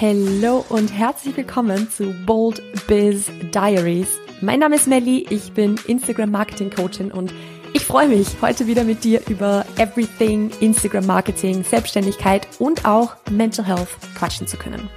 Hallo und herzlich willkommen zu Bold Biz Diaries. Mein Name ist Melly, ich bin Instagram Marketing Coachin und ich freue mich, heute wieder mit dir über Everything Instagram Marketing, Selbstständigkeit und auch Mental Health quatschen zu können.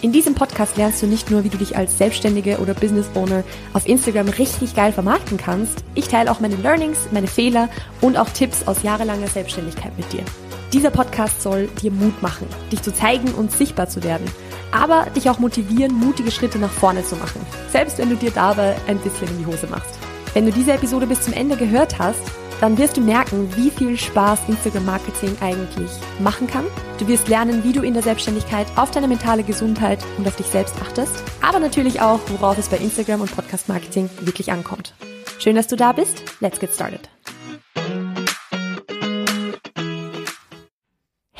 In diesem Podcast lernst du nicht nur, wie du dich als Selbstständige oder Business Owner auf Instagram richtig geil vermarkten kannst, ich teile auch meine Learnings, meine Fehler und auch Tipps aus jahrelanger Selbstständigkeit mit dir. Dieser Podcast soll dir Mut machen, dich zu zeigen und sichtbar zu werden, aber dich auch motivieren, mutige Schritte nach vorne zu machen, selbst wenn du dir dabei ein bisschen in die Hose machst. Wenn du diese Episode bis zum Ende gehört hast, dann wirst du merken, wie viel Spaß Instagram Marketing eigentlich machen kann. Du wirst lernen, wie du in der Selbstständigkeit auf deine mentale Gesundheit und auf dich selbst achtest, aber natürlich auch, worauf es bei Instagram und Podcast Marketing wirklich ankommt. Schön, dass du da bist. Let's get started.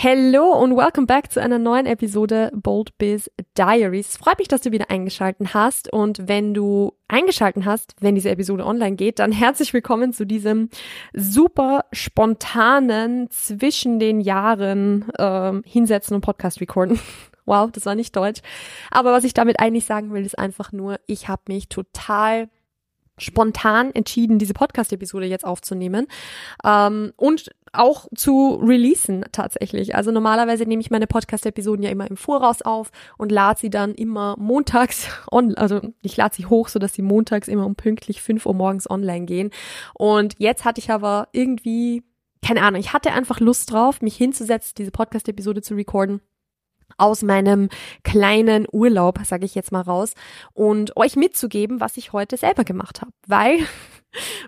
Hello und welcome back zu einer neuen Episode Bold Biz Diaries. Freut mich, dass du wieder eingeschalten hast und wenn du eingeschalten hast, wenn diese Episode online geht, dann herzlich willkommen zu diesem super spontanen zwischen den Jahren ähm, hinsetzen und Podcast recorden. Wow, das war nicht deutsch. Aber was ich damit eigentlich sagen will, ist einfach nur, ich habe mich total spontan entschieden, diese Podcast-Episode jetzt aufzunehmen ähm, und auch zu releasen tatsächlich. Also normalerweise nehme ich meine Podcast-Episoden ja immer im Voraus auf und lade sie dann immer montags on, also ich lade sie hoch, so dass sie montags immer um pünktlich 5 Uhr morgens online gehen. Und jetzt hatte ich aber irgendwie, keine Ahnung, ich hatte einfach Lust drauf, mich hinzusetzen, diese Podcast-Episode zu recorden aus meinem kleinen Urlaub, sage ich jetzt mal raus, und euch mitzugeben, was ich heute selber gemacht habe. Weil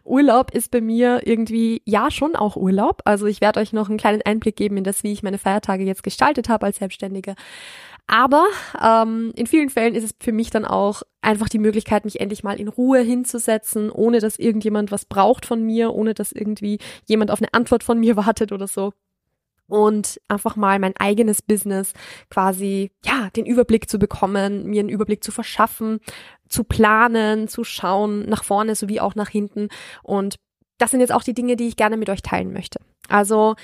Urlaub ist bei mir irgendwie ja schon auch Urlaub. Also ich werde euch noch einen kleinen Einblick geben in das, wie ich meine Feiertage jetzt gestaltet habe als Selbstständige. Aber ähm, in vielen Fällen ist es für mich dann auch einfach die Möglichkeit, mich endlich mal in Ruhe hinzusetzen, ohne dass irgendjemand was braucht von mir, ohne dass irgendwie jemand auf eine Antwort von mir wartet oder so und einfach mal mein eigenes Business quasi, ja, den Überblick zu bekommen, mir einen Überblick zu verschaffen, zu planen, zu schauen, nach vorne sowie auch nach hinten. Und das sind jetzt auch die Dinge, die ich gerne mit euch teilen möchte. Also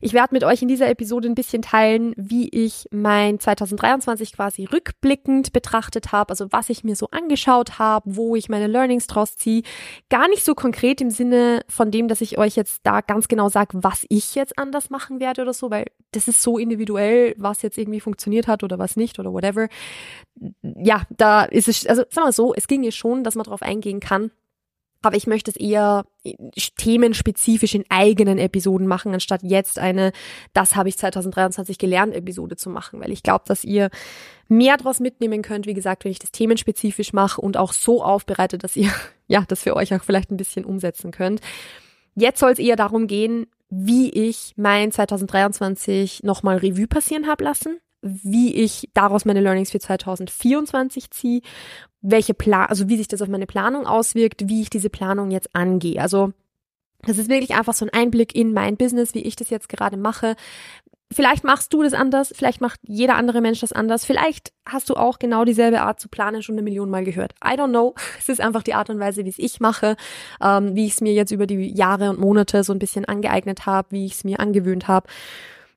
ich werde mit euch in dieser Episode ein bisschen teilen, wie ich mein 2023 quasi rückblickend betrachtet habe, also was ich mir so angeschaut habe, wo ich meine Learnings draus ziehe. Gar nicht so konkret im Sinne von dem, dass ich euch jetzt da ganz genau sage, was ich jetzt anders machen werde oder so, weil das ist so individuell, was jetzt irgendwie funktioniert hat oder was nicht oder whatever. Ja, da ist es, also sagen wir so, es ging mir schon, dass man darauf eingehen kann aber ich möchte es eher themenspezifisch in eigenen Episoden machen, anstatt jetzt eine Das habe ich 2023 gelernt Episode zu machen, weil ich glaube, dass ihr mehr daraus mitnehmen könnt, wie gesagt, wenn ich das themenspezifisch mache und auch so aufbereite, dass ihr, ja, das für euch auch vielleicht ein bisschen umsetzen könnt. Jetzt soll es eher darum gehen, wie ich mein 2023 nochmal Revue passieren habe lassen, wie ich daraus meine Learnings für 2024 ziehe, welche Plan, also wie sich das auf meine Planung auswirkt, wie ich diese Planung jetzt angehe. Also das ist wirklich einfach so ein Einblick in mein Business, wie ich das jetzt gerade mache. Vielleicht machst du das anders, vielleicht macht jeder andere Mensch das anders, vielleicht hast du auch genau dieselbe Art zu planen schon eine Million Mal gehört. I don't know. Es ist einfach die Art und Weise, wie es ich mache, ähm, wie ich es mir jetzt über die Jahre und Monate so ein bisschen angeeignet habe, wie ich es mir angewöhnt habe.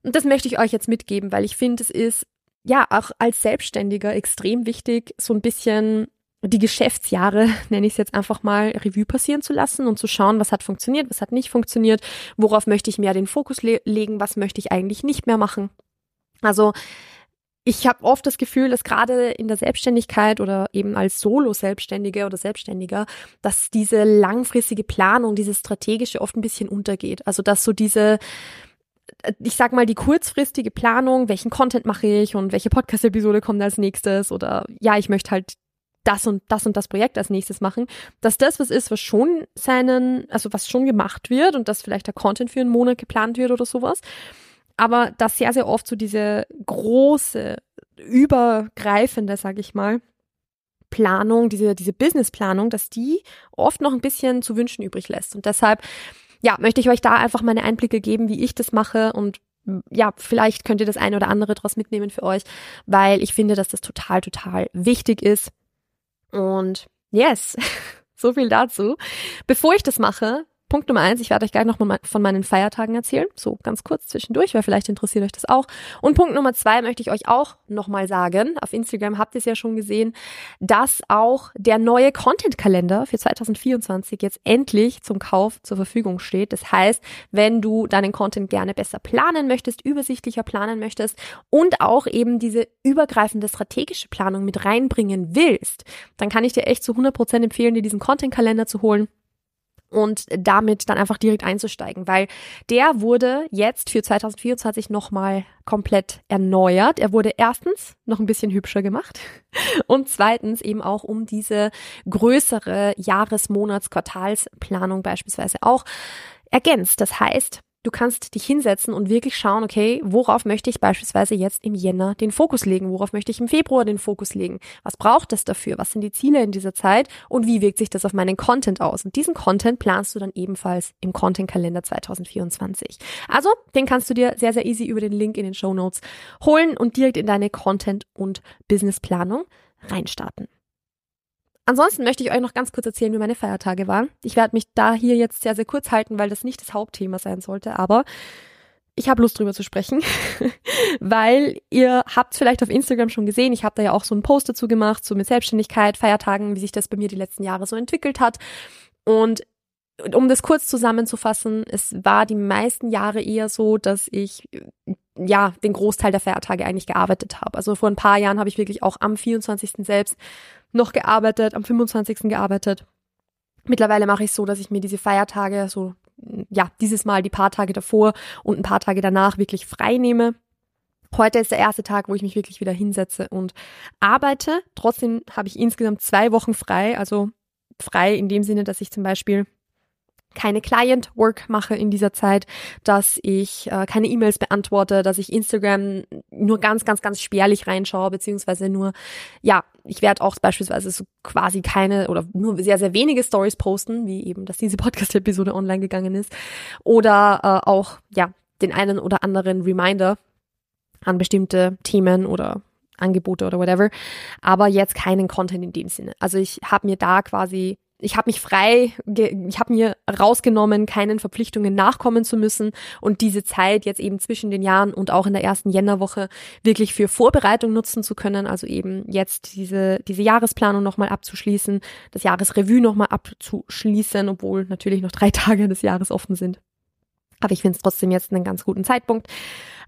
Und das möchte ich euch jetzt mitgeben, weil ich finde, es ist ja auch als Selbstständiger extrem wichtig, so ein bisschen die Geschäftsjahre, nenne ich es jetzt einfach mal, Revue passieren zu lassen und zu schauen, was hat funktioniert, was hat nicht funktioniert, worauf möchte ich mehr den Fokus le legen, was möchte ich eigentlich nicht mehr machen. Also ich habe oft das Gefühl, dass gerade in der Selbstständigkeit oder eben als Solo-Selbstständige oder Selbstständiger, dass diese langfristige Planung, diese strategische oft ein bisschen untergeht. Also dass so diese ich sag mal, die kurzfristige Planung, welchen Content mache ich und welche Podcast-Episode kommt als nächstes oder ja, ich möchte halt das und das und das Projekt als nächstes machen, dass das was ist, was schon seinen, also was schon gemacht wird und dass vielleicht der Content für einen Monat geplant wird oder sowas. Aber dass sehr, sehr oft so diese große, übergreifende, sag ich mal, Planung, diese, diese Businessplanung, dass die oft noch ein bisschen zu wünschen übrig lässt. Und deshalb, ja, möchte ich euch da einfach meine Einblicke geben, wie ich das mache und ja, vielleicht könnt ihr das eine oder andere daraus mitnehmen für euch, weil ich finde, dass das total, total wichtig ist, und yes, so viel dazu. Bevor ich das mache, Punkt Nummer eins, ich werde euch gleich noch von meinen Feiertagen erzählen, so ganz kurz zwischendurch, weil vielleicht interessiert euch das auch. Und Punkt Nummer zwei möchte ich euch auch noch mal sagen, auf Instagram habt ihr es ja schon gesehen, dass auch der neue Content-Kalender für 2024 jetzt endlich zum Kauf zur Verfügung steht. Das heißt, wenn du deinen Content gerne besser planen möchtest, übersichtlicher planen möchtest und auch eben diese übergreifende strategische Planung mit reinbringen willst, dann kann ich dir echt zu 100% empfehlen, dir diesen Content-Kalender zu holen und damit dann einfach direkt einzusteigen, weil der wurde jetzt für 2024 nochmal komplett erneuert. Er wurde erstens noch ein bisschen hübscher gemacht und zweitens eben auch um diese größere Jahres-, Monats-, Quartalsplanung beispielsweise auch ergänzt. Das heißt, Du kannst dich hinsetzen und wirklich schauen, okay, worauf möchte ich beispielsweise jetzt im Jänner den Fokus legen? Worauf möchte ich im Februar den Fokus legen? Was braucht es dafür? Was sind die Ziele in dieser Zeit? Und wie wirkt sich das auf meinen Content aus? Und diesen Content planst du dann ebenfalls im Content-Kalender 2024. Also, den kannst du dir sehr, sehr easy über den Link in den Show Notes holen und direkt in deine Content- und Businessplanung reinstarten. Ansonsten möchte ich euch noch ganz kurz erzählen, wie meine Feiertage waren. Ich werde mich da hier jetzt sehr, sehr kurz halten, weil das nicht das Hauptthema sein sollte, aber ich habe Lust drüber zu sprechen, weil ihr habt vielleicht auf Instagram schon gesehen, ich habe da ja auch so einen Post dazu gemacht, so mit Selbstständigkeit, Feiertagen, wie sich das bei mir die letzten Jahre so entwickelt hat. Und um das kurz zusammenzufassen, es war die meisten Jahre eher so, dass ich ja den Großteil der Feiertage eigentlich gearbeitet habe. Also vor ein paar Jahren habe ich wirklich auch am 24. selbst noch gearbeitet, am 25. gearbeitet. Mittlerweile mache ich so, dass ich mir diese Feiertage, so ja, dieses Mal die paar Tage davor und ein paar Tage danach wirklich frei nehme. Heute ist der erste Tag, wo ich mich wirklich wieder hinsetze und arbeite. Trotzdem habe ich insgesamt zwei Wochen frei, also frei in dem Sinne, dass ich zum Beispiel keine Client Work mache in dieser Zeit, dass ich äh, keine E-Mails beantworte, dass ich Instagram nur ganz, ganz, ganz spärlich reinschaue, beziehungsweise nur, ja, ich werde auch beispielsweise so quasi keine oder nur sehr, sehr wenige Stories posten, wie eben, dass diese Podcast-Episode online gegangen ist. Oder äh, auch, ja, den einen oder anderen Reminder an bestimmte Themen oder Angebote oder whatever, aber jetzt keinen Content in dem Sinne. Also ich habe mir da quasi ich habe mich frei, ich habe mir rausgenommen, keinen Verpflichtungen nachkommen zu müssen und diese Zeit jetzt eben zwischen den Jahren und auch in der ersten Jännerwoche wirklich für Vorbereitung nutzen zu können, also eben jetzt diese, diese Jahresplanung nochmal abzuschließen, das Jahresrevue nochmal abzuschließen, obwohl natürlich noch drei Tage des Jahres offen sind. Aber ich finde es trotzdem jetzt einen ganz guten Zeitpunkt.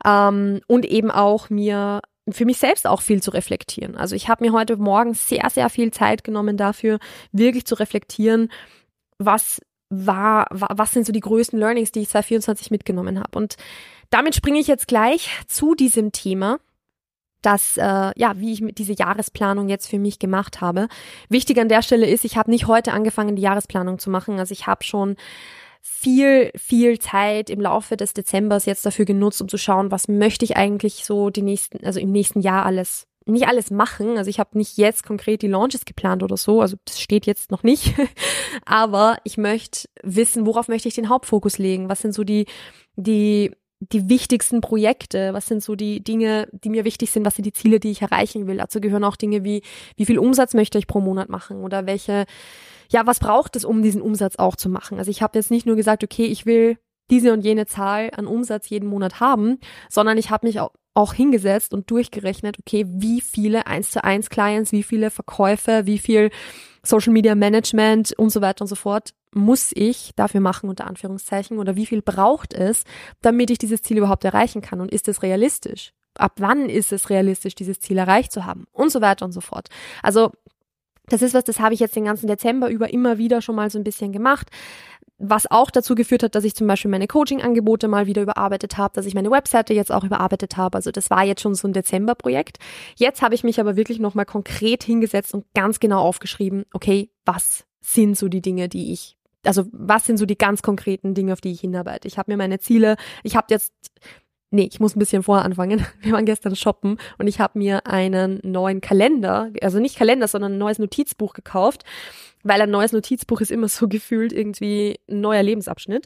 Ähm, und eben auch mir für mich selbst auch viel zu reflektieren. Also ich habe mir heute Morgen sehr, sehr viel Zeit genommen dafür, wirklich zu reflektieren, was war, was sind so die größten Learnings, die ich 2024 mitgenommen habe. Und damit springe ich jetzt gleich zu diesem Thema, dass äh, ja, wie ich diese Jahresplanung jetzt für mich gemacht habe. Wichtig an der Stelle ist, ich habe nicht heute angefangen, die Jahresplanung zu machen. Also ich habe schon viel, viel Zeit im Laufe des Dezembers jetzt dafür genutzt, um zu schauen, was möchte ich eigentlich so die nächsten, also im nächsten Jahr alles nicht alles machen. Also ich habe nicht jetzt konkret die Launches geplant oder so. Also das steht jetzt noch nicht. Aber ich möchte wissen, worauf möchte ich den Hauptfokus legen? Was sind so die, die, die wichtigsten Projekte? Was sind so die Dinge, die mir wichtig sind? Was sind die Ziele, die ich erreichen will? Dazu gehören auch Dinge wie, wie viel Umsatz möchte ich pro Monat machen? Oder welche, ja, was braucht es, um diesen Umsatz auch zu machen? Also ich habe jetzt nicht nur gesagt, okay, ich will diese und jene Zahl an Umsatz jeden Monat haben, sondern ich habe mich auch, auch hingesetzt und durchgerechnet, okay, wie viele 1 zu 1 Clients, wie viele Verkäufe, wie viel Social Media Management und so weiter und so fort muss ich dafür machen, unter Anführungszeichen, oder wie viel braucht es, damit ich dieses Ziel überhaupt erreichen kann und ist es realistisch? Ab wann ist es realistisch, dieses Ziel erreicht zu haben? Und so weiter und so fort. Also das ist was, das habe ich jetzt den ganzen Dezember über immer wieder schon mal so ein bisschen gemacht. Was auch dazu geführt hat, dass ich zum Beispiel meine Coaching-Angebote mal wieder überarbeitet habe, dass ich meine Webseite jetzt auch überarbeitet habe. Also das war jetzt schon so ein Dezember-Projekt. Jetzt habe ich mich aber wirklich nochmal konkret hingesetzt und ganz genau aufgeschrieben, okay, was sind so die Dinge, die ich, also was sind so die ganz konkreten Dinge, auf die ich hinarbeite. Ich habe mir meine Ziele, ich habe jetzt Nee, ich muss ein bisschen vorher anfangen. Wir waren gestern shoppen und ich habe mir einen neuen Kalender, also nicht Kalender, sondern ein neues Notizbuch gekauft, weil ein neues Notizbuch ist immer so gefühlt irgendwie ein neuer Lebensabschnitt.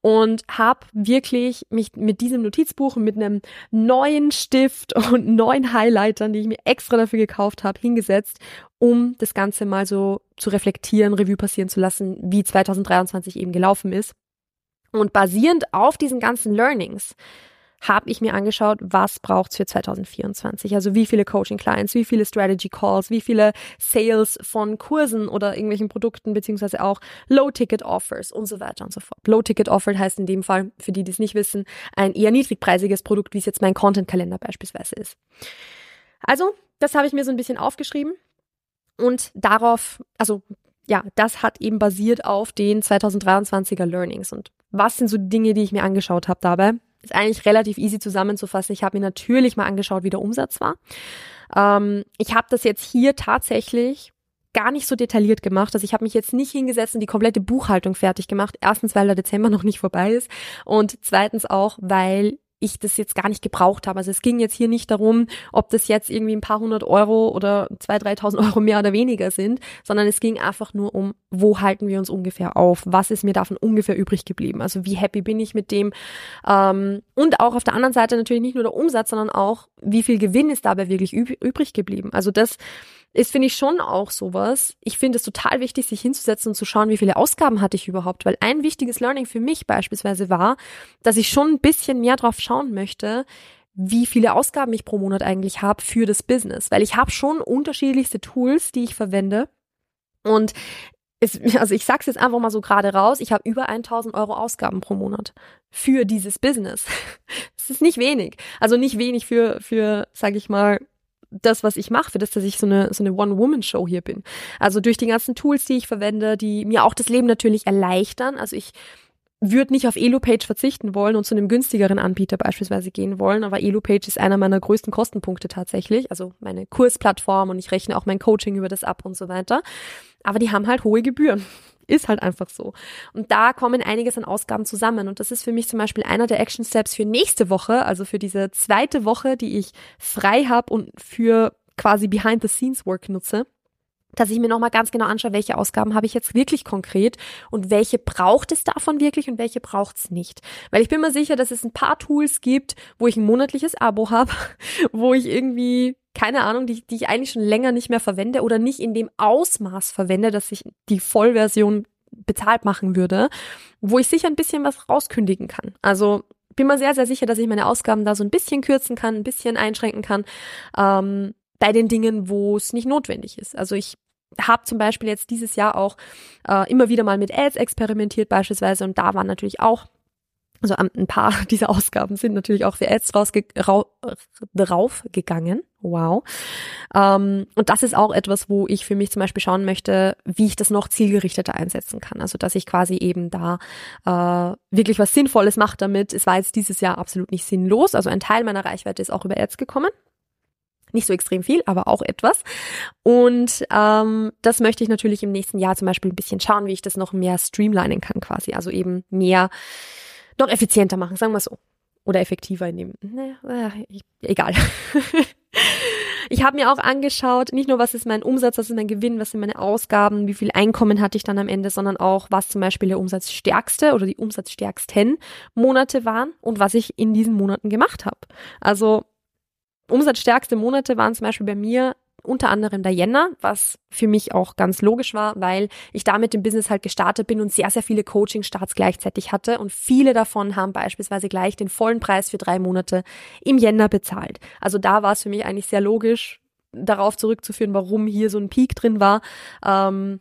Und habe wirklich mich mit diesem Notizbuch mit einem neuen Stift und neuen Highlightern, die ich mir extra dafür gekauft habe, hingesetzt, um das Ganze mal so zu reflektieren, Revue passieren zu lassen, wie 2023 eben gelaufen ist. Und basierend auf diesen ganzen Learnings habe ich mir angeschaut, was braucht's für 2024. Also wie viele Coaching-Clients, wie viele Strategy-Calls, wie viele Sales von Kursen oder irgendwelchen Produkten, beziehungsweise auch Low-Ticket-Offers und so weiter und so fort. Low-Ticket-Offer heißt in dem Fall, für die, die es nicht wissen, ein eher niedrigpreisiges Produkt, wie es jetzt mein Content-Kalender beispielsweise ist. Also, das habe ich mir so ein bisschen aufgeschrieben und darauf, also ja, das hat eben basiert auf den 2023er Learnings. Und was sind so Dinge, die ich mir angeschaut habe dabei? Ist eigentlich relativ easy zusammenzufassen. Ich habe mir natürlich mal angeschaut, wie der Umsatz war. Ähm, ich habe das jetzt hier tatsächlich gar nicht so detailliert gemacht. Also ich habe mich jetzt nicht hingesetzt und die komplette Buchhaltung fertig gemacht. Erstens, weil der Dezember noch nicht vorbei ist und zweitens auch, weil ich das jetzt gar nicht gebraucht habe. Also es ging jetzt hier nicht darum, ob das jetzt irgendwie ein paar hundert Euro oder zwei, dreitausend Euro mehr oder weniger sind, sondern es ging einfach nur um, wo halten wir uns ungefähr auf? Was ist mir davon ungefähr übrig geblieben? Also wie happy bin ich mit dem? Ähm, und auch auf der anderen Seite natürlich nicht nur der Umsatz, sondern auch, wie viel Gewinn ist dabei wirklich übrig geblieben? Also das ist, finde ich, schon auch sowas. Ich finde es total wichtig, sich hinzusetzen und zu schauen, wie viele Ausgaben hatte ich überhaupt. Weil ein wichtiges Learning für mich beispielsweise war, dass ich schon ein bisschen mehr drauf schauen möchte, wie viele Ausgaben ich pro Monat eigentlich habe für das Business. Weil ich habe schon unterschiedlichste Tools, die ich verwende. Und es, also ich sag's jetzt einfach mal so gerade raus, ich habe über 1000 Euro Ausgaben pro Monat für dieses Business. Das ist nicht wenig. Also nicht wenig für, für, sag ich mal, das, was ich mache, für das, dass ich so eine, so eine One-Woman-Show hier bin. Also durch die ganzen Tools, die ich verwende, die mir auch das Leben natürlich erleichtern. Also ich würde nicht auf EloPage verzichten wollen und zu einem günstigeren Anbieter beispielsweise gehen wollen, aber EloPage ist einer meiner größten Kostenpunkte tatsächlich, also meine Kursplattform und ich rechne auch mein Coaching über das ab und so weiter. Aber die haben halt hohe Gebühren. Ist halt einfach so. Und da kommen einiges an Ausgaben zusammen. Und das ist für mich zum Beispiel einer der Action Steps für nächste Woche, also für diese zweite Woche, die ich frei habe und für quasi Behind-the-Scenes-Work nutze dass ich mir nochmal ganz genau anschaue, welche Ausgaben habe ich jetzt wirklich konkret und welche braucht es davon wirklich und welche braucht es nicht. Weil ich bin mir sicher, dass es ein paar Tools gibt, wo ich ein monatliches Abo habe, wo ich irgendwie, keine Ahnung, die, die ich eigentlich schon länger nicht mehr verwende oder nicht in dem Ausmaß verwende, dass ich die Vollversion bezahlt machen würde, wo ich sicher ein bisschen was rauskündigen kann. Also bin mir sehr, sehr sicher, dass ich meine Ausgaben da so ein bisschen kürzen kann, ein bisschen einschränken kann. Ähm, bei den Dingen, wo es nicht notwendig ist. Also ich habe zum Beispiel jetzt dieses Jahr auch äh, immer wieder mal mit Ads experimentiert beispielsweise und da waren natürlich auch also ein paar dieser Ausgaben sind natürlich auch für Ads rausge draufgegangen. Wow. Ähm, und das ist auch etwas, wo ich für mich zum Beispiel schauen möchte, wie ich das noch zielgerichteter einsetzen kann. Also dass ich quasi eben da äh, wirklich was Sinnvolles mache damit. Es war jetzt dieses Jahr absolut nicht sinnlos. Also ein Teil meiner Reichweite ist auch über Ads gekommen. Nicht so extrem viel, aber auch etwas. Und ähm, das möchte ich natürlich im nächsten Jahr zum Beispiel ein bisschen schauen, wie ich das noch mehr streamlinen kann quasi. Also eben mehr, noch effizienter machen, sagen wir so. Oder effektiver in dem, ne, äh, egal. ich habe mir auch angeschaut, nicht nur was ist mein Umsatz, was ist mein Gewinn, was sind meine Ausgaben, wie viel Einkommen hatte ich dann am Ende, sondern auch, was zum Beispiel der umsatzstärkste oder die umsatzstärksten Monate waren und was ich in diesen Monaten gemacht habe. Also Umsatzstärkste Monate waren zum Beispiel bei mir unter anderem der Jänner, was für mich auch ganz logisch war, weil ich da mit dem Business halt gestartet bin und sehr, sehr viele Coaching-Starts gleichzeitig hatte und viele davon haben beispielsweise gleich den vollen Preis für drei Monate im Jänner bezahlt. Also da war es für mich eigentlich sehr logisch, darauf zurückzuführen, warum hier so ein Peak drin war. Ähm,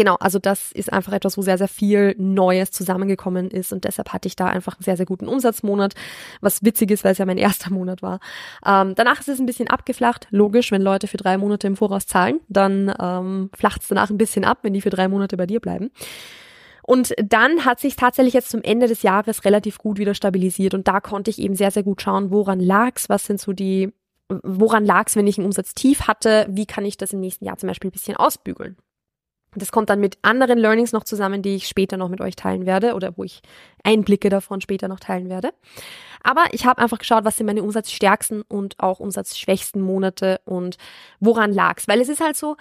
genau, also das ist einfach etwas, wo sehr, sehr viel Neues zusammengekommen ist und deshalb hatte ich da einfach einen sehr, sehr guten Umsatzmonat, was witzig ist, weil es ja mein erster Monat war. Ähm, danach ist es ein bisschen abgeflacht, logisch, wenn Leute für drei Monate im Voraus zahlen, dann ähm, flacht es danach ein bisschen ab, wenn die für drei Monate bei dir bleiben. Und dann hat sich tatsächlich jetzt zum Ende des Jahres relativ gut wieder stabilisiert und da konnte ich eben sehr, sehr gut schauen, woran lag's, was sind so die woran lag's, wenn ich einen Umsatztief hatte, wie kann ich das im nächsten Jahr zum Beispiel ein bisschen ausbügeln. Das kommt dann mit anderen Learnings noch zusammen, die ich später noch mit euch teilen werde oder wo ich Einblicke davon später noch teilen werde. Aber ich habe einfach geschaut, was sind meine umsatzstärksten und auch umsatzschwächsten Monate und woran lag's. Weil es ist halt so,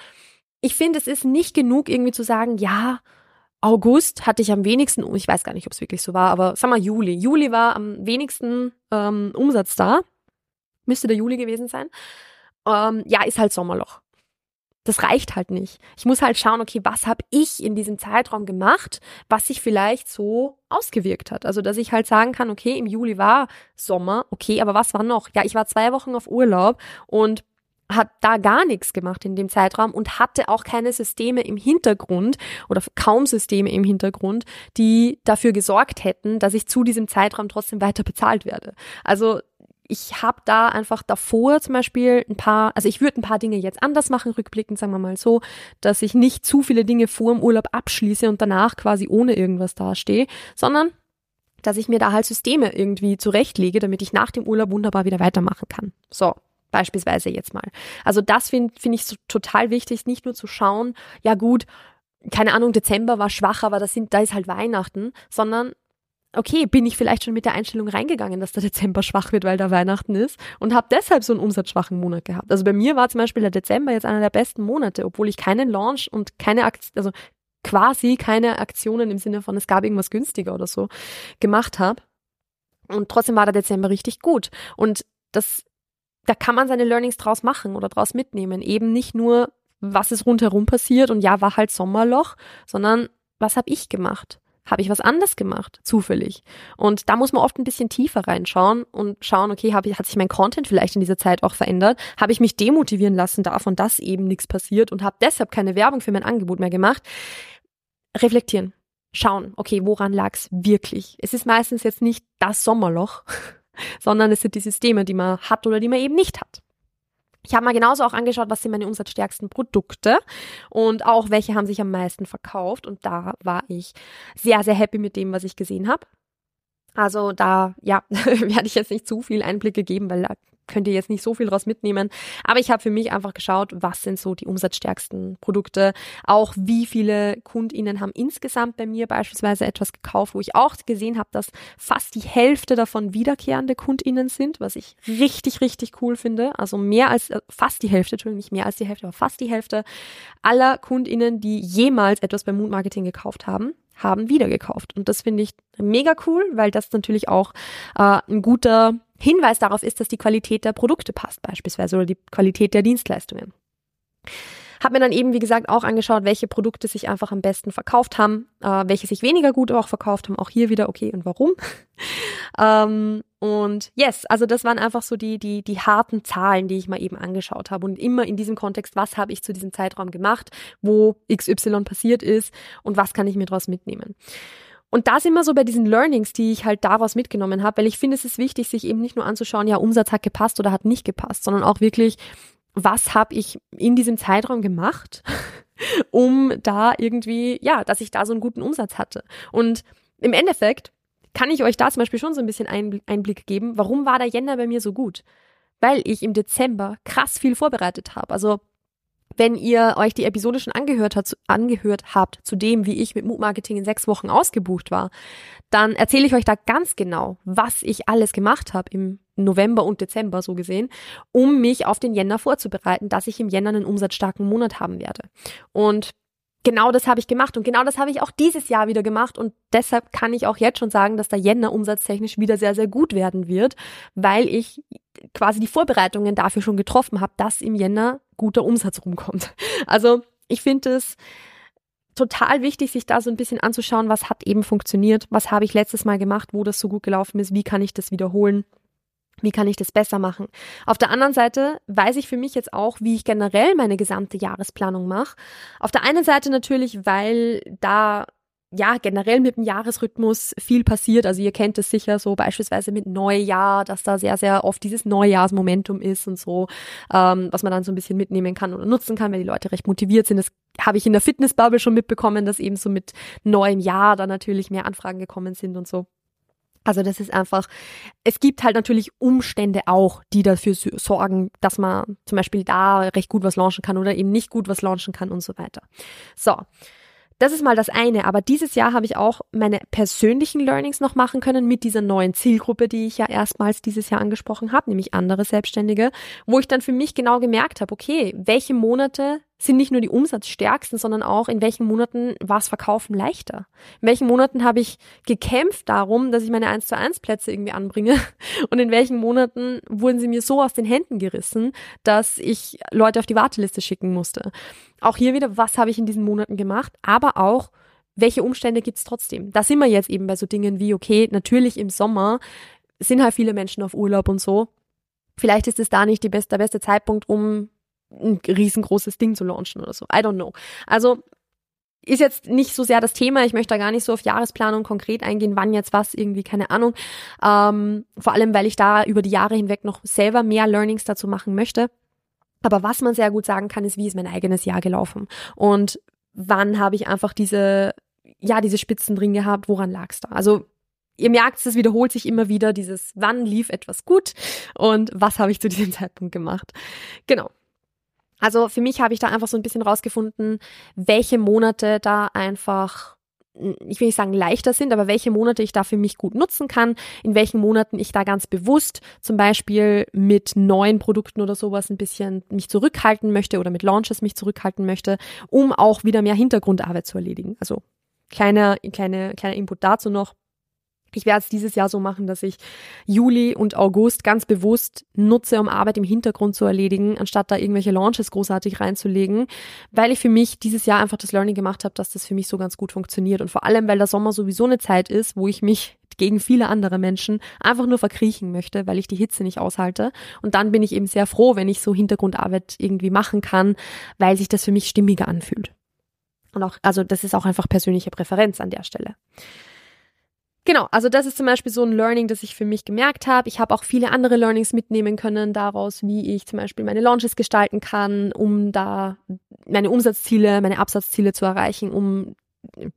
ich finde, es ist nicht genug irgendwie zu sagen, ja, August hatte ich am wenigsten, ich weiß gar nicht, ob es wirklich so war, aber sag mal Juli. Juli war am wenigsten ähm, Umsatz da. Müsste der Juli gewesen sein. Ähm, ja, ist halt Sommerloch. Das reicht halt nicht. Ich muss halt schauen, okay, was habe ich in diesem Zeitraum gemacht, was sich vielleicht so ausgewirkt hat. Also, dass ich halt sagen kann, okay, im Juli war Sommer, okay, aber was war noch? Ja, ich war zwei Wochen auf Urlaub und hat da gar nichts gemacht in dem Zeitraum und hatte auch keine Systeme im Hintergrund oder kaum Systeme im Hintergrund, die dafür gesorgt hätten, dass ich zu diesem Zeitraum trotzdem weiter bezahlt werde. Also ich habe da einfach davor zum Beispiel ein paar, also ich würde ein paar Dinge jetzt anders machen, rückblickend sagen wir mal so, dass ich nicht zu viele Dinge vor dem Urlaub abschließe und danach quasi ohne irgendwas dastehe, sondern dass ich mir da halt Systeme irgendwie zurechtlege, damit ich nach dem Urlaub wunderbar wieder weitermachen kann. So, beispielsweise jetzt mal. Also das finde find ich so total wichtig, nicht nur zu schauen, ja gut, keine Ahnung, Dezember war schwach, aber das sind, da ist halt Weihnachten, sondern okay, bin ich vielleicht schon mit der Einstellung reingegangen, dass der Dezember schwach wird, weil da Weihnachten ist und habe deshalb so einen umsatzschwachen Monat gehabt. Also bei mir war zum Beispiel der Dezember jetzt einer der besten Monate, obwohl ich keinen Launch und keine Aktion, also quasi keine Aktionen im Sinne von es gab irgendwas günstiger oder so gemacht habe. Und trotzdem war der Dezember richtig gut. Und das, da kann man seine Learnings draus machen oder draus mitnehmen. Eben nicht nur, was ist rundherum passiert und ja, war halt Sommerloch, sondern was habe ich gemacht? Habe ich was anders gemacht, zufällig? Und da muss man oft ein bisschen tiefer reinschauen und schauen, okay, hab hat sich mein Content vielleicht in dieser Zeit auch verändert? Habe ich mich demotivieren lassen davon, dass eben nichts passiert und habe deshalb keine Werbung für mein Angebot mehr gemacht? Reflektieren. Schauen, okay, woran lag es wirklich? Es ist meistens jetzt nicht das Sommerloch, sondern es sind die Systeme, die man hat oder die man eben nicht hat. Ich habe mal genauso auch angeschaut, was sind meine umsatzstärksten Produkte und auch welche haben sich am meisten verkauft. Und da war ich sehr, sehr happy mit dem, was ich gesehen habe. Also da, ja, werde ich jetzt nicht zu viel Einblicke geben, weil da könnt ihr jetzt nicht so viel draus mitnehmen. Aber ich habe für mich einfach geschaut, was sind so die umsatzstärksten Produkte. Auch wie viele KundInnen haben insgesamt bei mir beispielsweise etwas gekauft, wo ich auch gesehen habe, dass fast die Hälfte davon wiederkehrende KundInnen sind, was ich richtig, richtig cool finde. Also mehr als, äh, fast die Hälfte, Entschuldigung, nicht mehr als die Hälfte, aber fast die Hälfte aller KundInnen, die jemals etwas beim Mood Marketing gekauft haben haben wieder gekauft. Und das finde ich mega cool, weil das natürlich auch äh, ein guter Hinweis darauf ist, dass die Qualität der Produkte passt beispielsweise oder die Qualität der Dienstleistungen. Hab mir dann eben, wie gesagt, auch angeschaut, welche Produkte sich einfach am besten verkauft haben, äh, welche sich weniger gut auch verkauft haben. Auch hier wieder, okay, und warum? ähm, und yes, also das waren einfach so die, die, die harten Zahlen, die ich mal eben angeschaut habe. Und immer in diesem Kontext, was habe ich zu diesem Zeitraum gemacht, wo XY passiert ist und was kann ich mir daraus mitnehmen. Und da sind wir so bei diesen Learnings, die ich halt daraus mitgenommen habe, weil ich finde, es ist wichtig, sich eben nicht nur anzuschauen, ja, Umsatz hat gepasst oder hat nicht gepasst, sondern auch wirklich, was habe ich in diesem Zeitraum gemacht, um da irgendwie, ja, dass ich da so einen guten Umsatz hatte. Und im Endeffekt kann ich euch da zum Beispiel schon so ein bisschen Einblick geben, warum war der Jänner bei mir so gut? Weil ich im Dezember krass viel vorbereitet habe. Also wenn ihr euch die Episode schon angehört, hat, angehört habt zu dem, wie ich mit Mood Marketing in sechs Wochen ausgebucht war, dann erzähle ich euch da ganz genau, was ich alles gemacht habe im November und Dezember so gesehen, um mich auf den Jänner vorzubereiten, dass ich im Jänner einen umsatzstarken Monat haben werde. Und genau das habe ich gemacht und genau das habe ich auch dieses Jahr wieder gemacht und deshalb kann ich auch jetzt schon sagen, dass der Jänner umsatztechnisch wieder sehr, sehr gut werden wird, weil ich quasi die Vorbereitungen dafür schon getroffen habe, dass im Jänner guter Umsatz rumkommt. Also ich finde es total wichtig, sich da so ein bisschen anzuschauen, was hat eben funktioniert, was habe ich letztes Mal gemacht, wo das so gut gelaufen ist, wie kann ich das wiederholen. Wie kann ich das besser machen? Auf der anderen Seite weiß ich für mich jetzt auch, wie ich generell meine gesamte Jahresplanung mache. Auf der einen Seite natürlich, weil da ja, generell mit dem Jahresrhythmus viel passiert. Also ihr kennt es sicher so beispielsweise mit Neujahr, dass da sehr, sehr oft dieses Neujahrsmomentum ist und so, ähm, was man dann so ein bisschen mitnehmen kann oder nutzen kann, wenn die Leute recht motiviert sind. Das habe ich in der Fitnessbubble schon mitbekommen, dass eben so mit neuem Jahr da natürlich mehr Anfragen gekommen sind und so. Also das ist einfach, es gibt halt natürlich Umstände auch, die dafür sorgen, dass man zum Beispiel da recht gut was launchen kann oder eben nicht gut was launchen kann und so weiter. So, das ist mal das eine, aber dieses Jahr habe ich auch meine persönlichen Learnings noch machen können mit dieser neuen Zielgruppe, die ich ja erstmals dieses Jahr angesprochen habe, nämlich andere Selbstständige, wo ich dann für mich genau gemerkt habe, okay, welche Monate sind nicht nur die umsatzstärksten, sondern auch in welchen Monaten war es Verkaufen leichter? In welchen Monaten habe ich gekämpft darum, dass ich meine 1 zu 1 Plätze irgendwie anbringe? Und in welchen Monaten wurden sie mir so aus den Händen gerissen, dass ich Leute auf die Warteliste schicken musste? Auch hier wieder, was habe ich in diesen Monaten gemacht? Aber auch, welche Umstände gibt's trotzdem? Da sind wir jetzt eben bei so Dingen wie, okay, natürlich im Sommer sind halt viele Menschen auf Urlaub und so. Vielleicht ist es da nicht die beste, der beste Zeitpunkt, um ein riesengroßes Ding zu launchen oder so. I don't know. Also ist jetzt nicht so sehr das Thema. Ich möchte da gar nicht so auf Jahresplanung konkret eingehen, wann jetzt was, irgendwie, keine Ahnung. Ähm, vor allem, weil ich da über die Jahre hinweg noch selber mehr Learnings dazu machen möchte. Aber was man sehr gut sagen kann, ist, wie ist mein eigenes Jahr gelaufen? Und wann habe ich einfach diese, ja, diese Spitzen drin gehabt? Woran lag es da? Also ihr merkt, es wiederholt sich immer wieder dieses, wann lief etwas gut und was habe ich zu diesem Zeitpunkt gemacht. Genau. Also für mich habe ich da einfach so ein bisschen rausgefunden, welche Monate da einfach ich will nicht sagen leichter sind, aber welche Monate ich da für mich gut nutzen kann, in welchen Monaten ich da ganz bewusst zum Beispiel mit neuen Produkten oder sowas ein bisschen mich zurückhalten möchte oder mit Launches mich zurückhalten möchte, um auch wieder mehr Hintergrundarbeit zu erledigen. Also kleiner, kleine, kleiner Input dazu noch. Ich werde es dieses Jahr so machen, dass ich Juli und August ganz bewusst nutze, um Arbeit im Hintergrund zu erledigen, anstatt da irgendwelche Launches großartig reinzulegen, weil ich für mich dieses Jahr einfach das Learning gemacht habe, dass das für mich so ganz gut funktioniert. Und vor allem, weil der Sommer sowieso eine Zeit ist, wo ich mich gegen viele andere Menschen einfach nur verkriechen möchte, weil ich die Hitze nicht aushalte. Und dann bin ich eben sehr froh, wenn ich so Hintergrundarbeit irgendwie machen kann, weil sich das für mich stimmiger anfühlt. Und auch, also das ist auch einfach persönliche Präferenz an der Stelle. Genau, also das ist zum Beispiel so ein Learning, das ich für mich gemerkt habe. Ich habe auch viele andere Learnings mitnehmen können daraus, wie ich zum Beispiel meine Launches gestalten kann, um da meine Umsatzziele, meine Absatzziele zu erreichen, um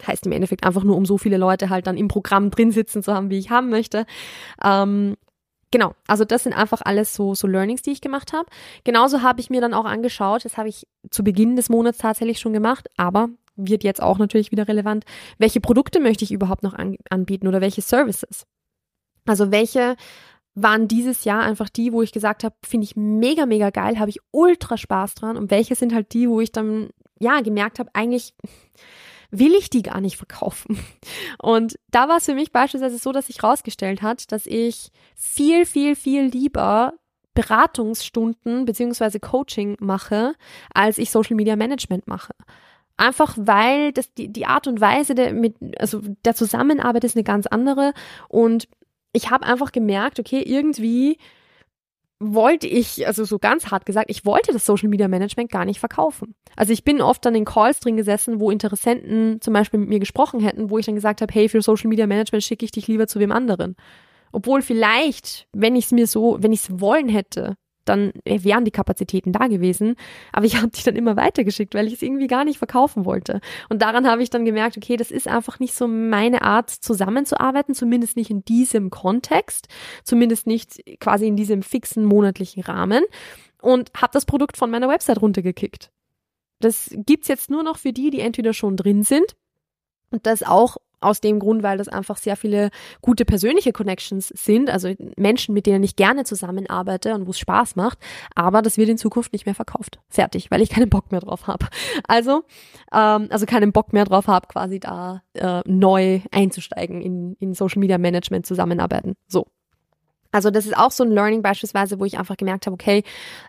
heißt im Endeffekt einfach nur, um so viele Leute halt dann im Programm drin sitzen zu haben, wie ich haben möchte. Ähm, genau, also das sind einfach alles so, so Learnings, die ich gemacht habe. Genauso habe ich mir dann auch angeschaut, das habe ich zu Beginn des Monats tatsächlich schon gemacht, aber wird jetzt auch natürlich wieder relevant. Welche Produkte möchte ich überhaupt noch an, anbieten oder welche Services? Also welche waren dieses Jahr einfach die, wo ich gesagt habe, finde ich mega, mega geil, habe ich ultra Spaß dran und welche sind halt die, wo ich dann ja gemerkt habe, eigentlich will ich die gar nicht verkaufen. Und da war es für mich beispielsweise so, dass sich rausgestellt hat, dass ich viel, viel, viel lieber Beratungsstunden beziehungsweise Coaching mache, als ich Social Media Management mache. Einfach weil das die, die Art und Weise der, mit, also der Zusammenarbeit ist eine ganz andere. Und ich habe einfach gemerkt, okay, irgendwie wollte ich, also so ganz hart gesagt, ich wollte das Social Media Management gar nicht verkaufen. Also ich bin oft dann in Calls drin gesessen, wo Interessenten zum Beispiel mit mir gesprochen hätten, wo ich dann gesagt habe, hey, für Social Media Management schicke ich dich lieber zu wem anderen. Obwohl vielleicht, wenn ich es mir so, wenn ich es wollen hätte, dann wären die Kapazitäten da gewesen. Aber ich habe die dann immer weitergeschickt, weil ich es irgendwie gar nicht verkaufen wollte. Und daran habe ich dann gemerkt, okay, das ist einfach nicht so meine Art, zusammenzuarbeiten, zumindest nicht in diesem Kontext, zumindest nicht quasi in diesem fixen monatlichen Rahmen. Und habe das Produkt von meiner Website runtergekickt. Das gibt's jetzt nur noch für die, die entweder schon drin sind und das auch aus dem Grund, weil das einfach sehr viele gute persönliche Connections sind, also Menschen, mit denen ich gerne zusammenarbeite und wo es Spaß macht, aber das wird in Zukunft nicht mehr verkauft. Fertig, weil ich keinen Bock mehr drauf habe. Also, ähm, also keinen Bock mehr drauf habe, quasi da äh, neu einzusteigen in, in Social Media Management zusammenarbeiten. So. Also das ist auch so ein Learning beispielsweise, wo ich einfach gemerkt habe, okay,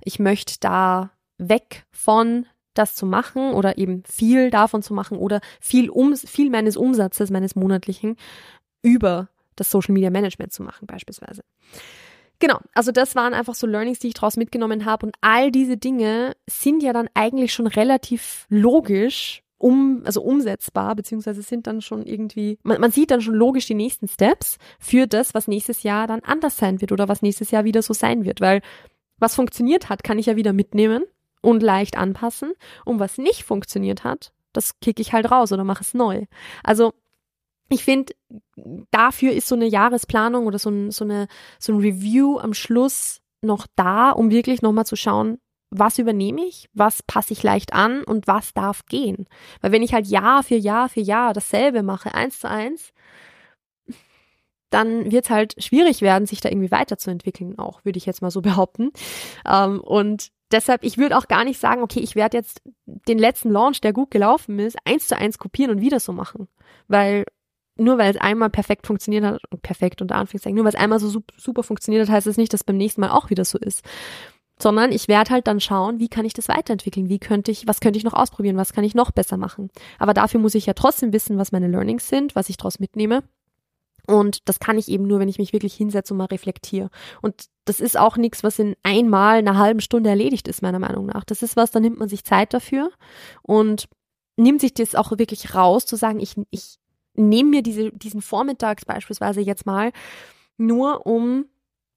ich möchte da weg von das zu machen oder eben viel davon zu machen oder viel, um, viel meines Umsatzes, meines monatlichen über das Social Media Management zu machen beispielsweise. Genau, also das waren einfach so Learnings, die ich daraus mitgenommen habe und all diese Dinge sind ja dann eigentlich schon relativ logisch, um, also umsetzbar, beziehungsweise sind dann schon irgendwie, man, man sieht dann schon logisch die nächsten Steps für das, was nächstes Jahr dann anders sein wird oder was nächstes Jahr wieder so sein wird, weil was funktioniert hat, kann ich ja wieder mitnehmen und leicht anpassen. Und was nicht funktioniert hat, das kicke ich halt raus oder mache es neu. Also ich finde, dafür ist so eine Jahresplanung oder so ein, so, eine, so ein Review am Schluss noch da, um wirklich nochmal zu schauen, was übernehme ich, was passe ich leicht an und was darf gehen. Weil wenn ich halt Jahr für Jahr für Jahr dasselbe mache, eins zu eins, dann wird es halt schwierig werden, sich da irgendwie weiterzuentwickeln, auch, würde ich jetzt mal so behaupten. Ähm, und deshalb, ich würde auch gar nicht sagen, okay, ich werde jetzt den letzten Launch, der gut gelaufen ist, eins zu eins kopieren und wieder so machen. Weil nur weil es einmal perfekt funktioniert hat, perfekt unter Anführungszeichen, nur weil es einmal so super funktioniert hat, heißt es nicht, dass beim nächsten Mal auch wieder so ist. Sondern ich werde halt dann schauen, wie kann ich das weiterentwickeln? Wie könnte ich, was könnte ich noch ausprobieren? Was kann ich noch besser machen? Aber dafür muss ich ja trotzdem wissen, was meine Learnings sind, was ich daraus mitnehme. Und das kann ich eben nur, wenn ich mich wirklich hinsetze und mal reflektiere. Und das ist auch nichts, was in einmal einer halben Stunde erledigt ist, meiner Meinung nach. Das ist was, da nimmt man sich Zeit dafür und nimmt sich das auch wirklich raus, zu sagen, ich, ich nehme mir diese, diesen Vormittags beispielsweise jetzt mal nur um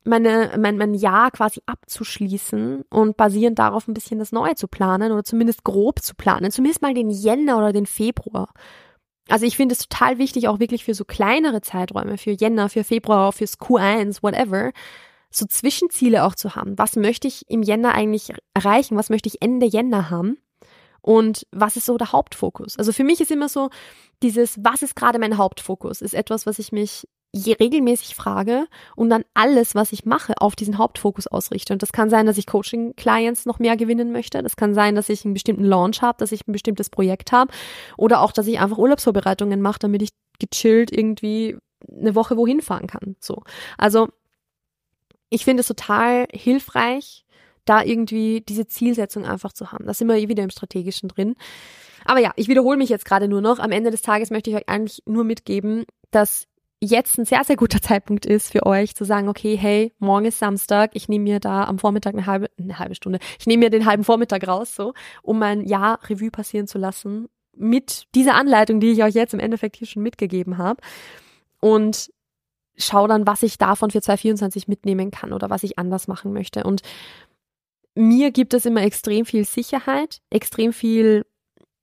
meine, mein, mein Jahr quasi abzuschließen und basierend darauf ein bisschen das Neue zu planen oder zumindest grob zu planen, zumindest mal den Jänner oder den Februar. Also ich finde es total wichtig, auch wirklich für so kleinere Zeiträume, für Jänner, für Februar, fürs Q1, whatever, so Zwischenziele auch zu haben. Was möchte ich im Jänner eigentlich erreichen? Was möchte ich Ende Jänner haben? Und was ist so der Hauptfokus? Also für mich ist immer so, dieses, was ist gerade mein Hauptfokus, ist etwas, was ich mich regelmäßig frage und dann alles, was ich mache, auf diesen Hauptfokus ausrichte. Und das kann sein, dass ich Coaching-Clients noch mehr gewinnen möchte. Das kann sein, dass ich einen bestimmten Launch habe, dass ich ein bestimmtes Projekt habe oder auch, dass ich einfach Urlaubsvorbereitungen mache, damit ich gechillt irgendwie eine Woche wohin fahren kann. So. Also, ich finde es total hilfreich, da irgendwie diese Zielsetzung einfach zu haben. Da sind wir eh wieder im Strategischen drin. Aber ja, ich wiederhole mich jetzt gerade nur noch. Am Ende des Tages möchte ich euch eigentlich nur mitgeben, dass jetzt ein sehr, sehr guter Zeitpunkt ist für euch zu sagen, okay, hey, morgen ist Samstag, ich nehme mir da am Vormittag eine halbe, eine halbe Stunde, ich nehme mir den halben Vormittag raus, so, um mein Jahr Revue passieren zu lassen mit dieser Anleitung, die ich euch jetzt im Endeffekt hier schon mitgegeben habe. Und schau dann, was ich davon für 2024 mitnehmen kann oder was ich anders machen möchte. Und mir gibt es immer extrem viel Sicherheit, extrem viel,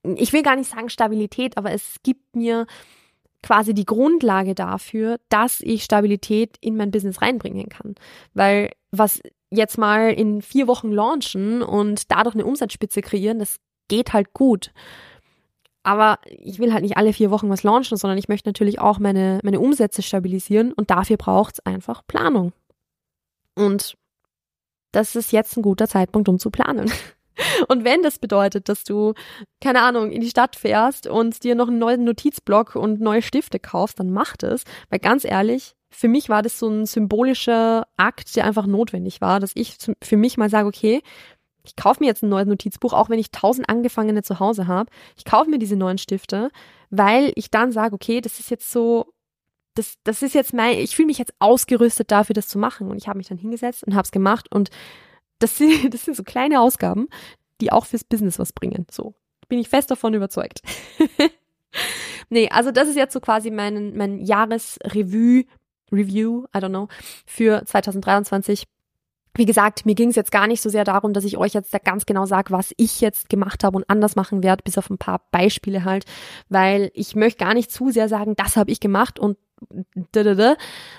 ich will gar nicht sagen Stabilität, aber es gibt mir quasi die Grundlage dafür, dass ich Stabilität in mein Business reinbringen kann. Weil was jetzt mal in vier Wochen launchen und dadurch eine Umsatzspitze kreieren, das geht halt gut. Aber ich will halt nicht alle vier Wochen was launchen, sondern ich möchte natürlich auch meine, meine Umsätze stabilisieren und dafür braucht es einfach Planung. Und das ist jetzt ein guter Zeitpunkt, um zu planen. Und wenn das bedeutet, dass du, keine Ahnung, in die Stadt fährst und dir noch einen neuen Notizblock und neue Stifte kaufst, dann mach das. Weil ganz ehrlich, für mich war das so ein symbolischer Akt, der einfach notwendig war, dass ich für mich mal sage, okay, ich kaufe mir jetzt ein neues Notizbuch, auch wenn ich tausend angefangene zu Hause habe. Ich kaufe mir diese neuen Stifte, weil ich dann sage, okay, das ist jetzt so, das, das ist jetzt mein, ich fühle mich jetzt ausgerüstet dafür, das zu machen. Und ich habe mich dann hingesetzt und habe es gemacht und das sind, das sind so kleine Ausgaben, die auch fürs Business was bringen. So bin ich fest davon überzeugt. nee, also das ist jetzt so quasi mein, mein Jahresrevue, Review, I don't know, für 2023. Wie gesagt, mir ging es jetzt gar nicht so sehr darum, dass ich euch jetzt da ganz genau sage, was ich jetzt gemacht habe und anders machen werde, bis auf ein paar Beispiele halt, weil ich möchte gar nicht zu sehr sagen, das habe ich gemacht und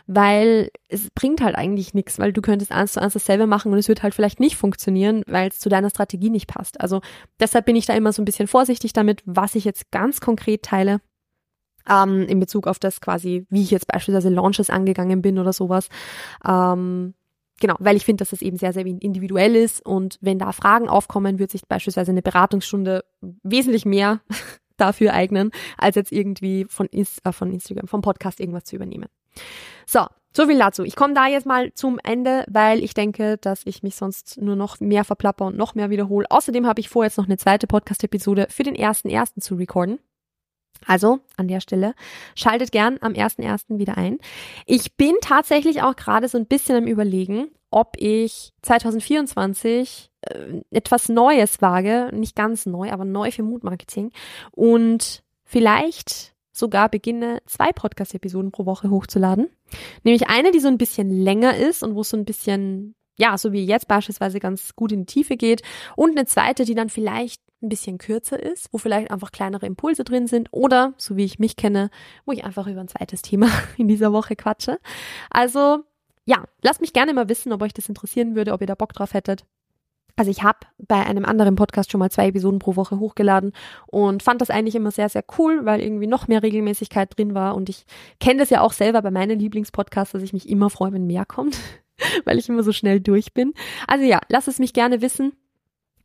weil es bringt halt eigentlich nichts, weil du könntest eins zu eins dasselbe machen und es wird halt vielleicht nicht funktionieren, weil es zu deiner Strategie nicht passt. Also deshalb bin ich da immer so ein bisschen vorsichtig damit, was ich jetzt ganz konkret teile. Ähm, in Bezug auf das quasi, wie ich jetzt beispielsweise Launches angegangen bin oder sowas. Ähm, genau, weil ich finde, dass es eben sehr, sehr individuell ist und wenn da Fragen aufkommen, wird sich beispielsweise eine Beratungsstunde wesentlich mehr dafür eignen, als jetzt irgendwie von, äh, von Instagram, vom Podcast irgendwas zu übernehmen. So, so viel dazu. Ich komme da jetzt mal zum Ende, weil ich denke, dass ich mich sonst nur noch mehr verplapper und noch mehr wiederhole. Außerdem habe ich vor, jetzt noch eine zweite Podcast-Episode für den ersten ersten zu recorden. Also an der Stelle schaltet gern am ersten ersten wieder ein. Ich bin tatsächlich auch gerade so ein bisschen am Überlegen, ob ich 2024 äh, etwas Neues wage, nicht ganz neu, aber neu für Moodmarketing und vielleicht sogar beginne, zwei Podcast-Episoden pro Woche hochzuladen. Nämlich eine, die so ein bisschen länger ist und wo es so ein bisschen, ja, so wie jetzt beispielsweise ganz gut in die Tiefe geht und eine zweite, die dann vielleicht ein bisschen kürzer ist, wo vielleicht einfach kleinere Impulse drin sind oder, so wie ich mich kenne, wo ich einfach über ein zweites Thema in dieser Woche quatsche. Also ja, lasst mich gerne mal wissen, ob euch das interessieren würde, ob ihr da Bock drauf hättet. Also ich habe bei einem anderen Podcast schon mal zwei Episoden pro Woche hochgeladen und fand das eigentlich immer sehr, sehr cool, weil irgendwie noch mehr Regelmäßigkeit drin war. Und ich kenne das ja auch selber bei meinen Lieblingspodcasts, dass ich mich immer freue, wenn mehr kommt, weil ich immer so schnell durch bin. Also ja, lasst es mich gerne wissen.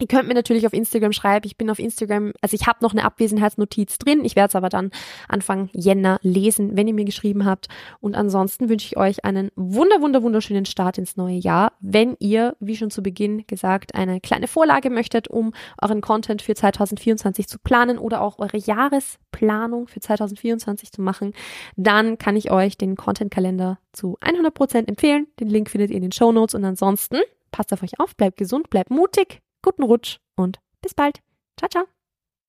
Ihr könnt mir natürlich auf Instagram schreiben. Ich bin auf Instagram, also ich habe noch eine Abwesenheitsnotiz drin. Ich werde es aber dann Anfang Jänner lesen, wenn ihr mir geschrieben habt. Und ansonsten wünsche ich euch einen wunder, wunder, wunderschönen Start ins neue Jahr. Wenn ihr, wie schon zu Beginn gesagt, eine kleine Vorlage möchtet, um euren Content für 2024 zu planen oder auch eure Jahresplanung für 2024 zu machen, dann kann ich euch den Content-Kalender zu 100 Prozent empfehlen. Den Link findet ihr in den Show Notes. Und ansonsten passt auf euch auf, bleibt gesund, bleibt mutig guten Rutsch und bis bald. Ciao, ciao.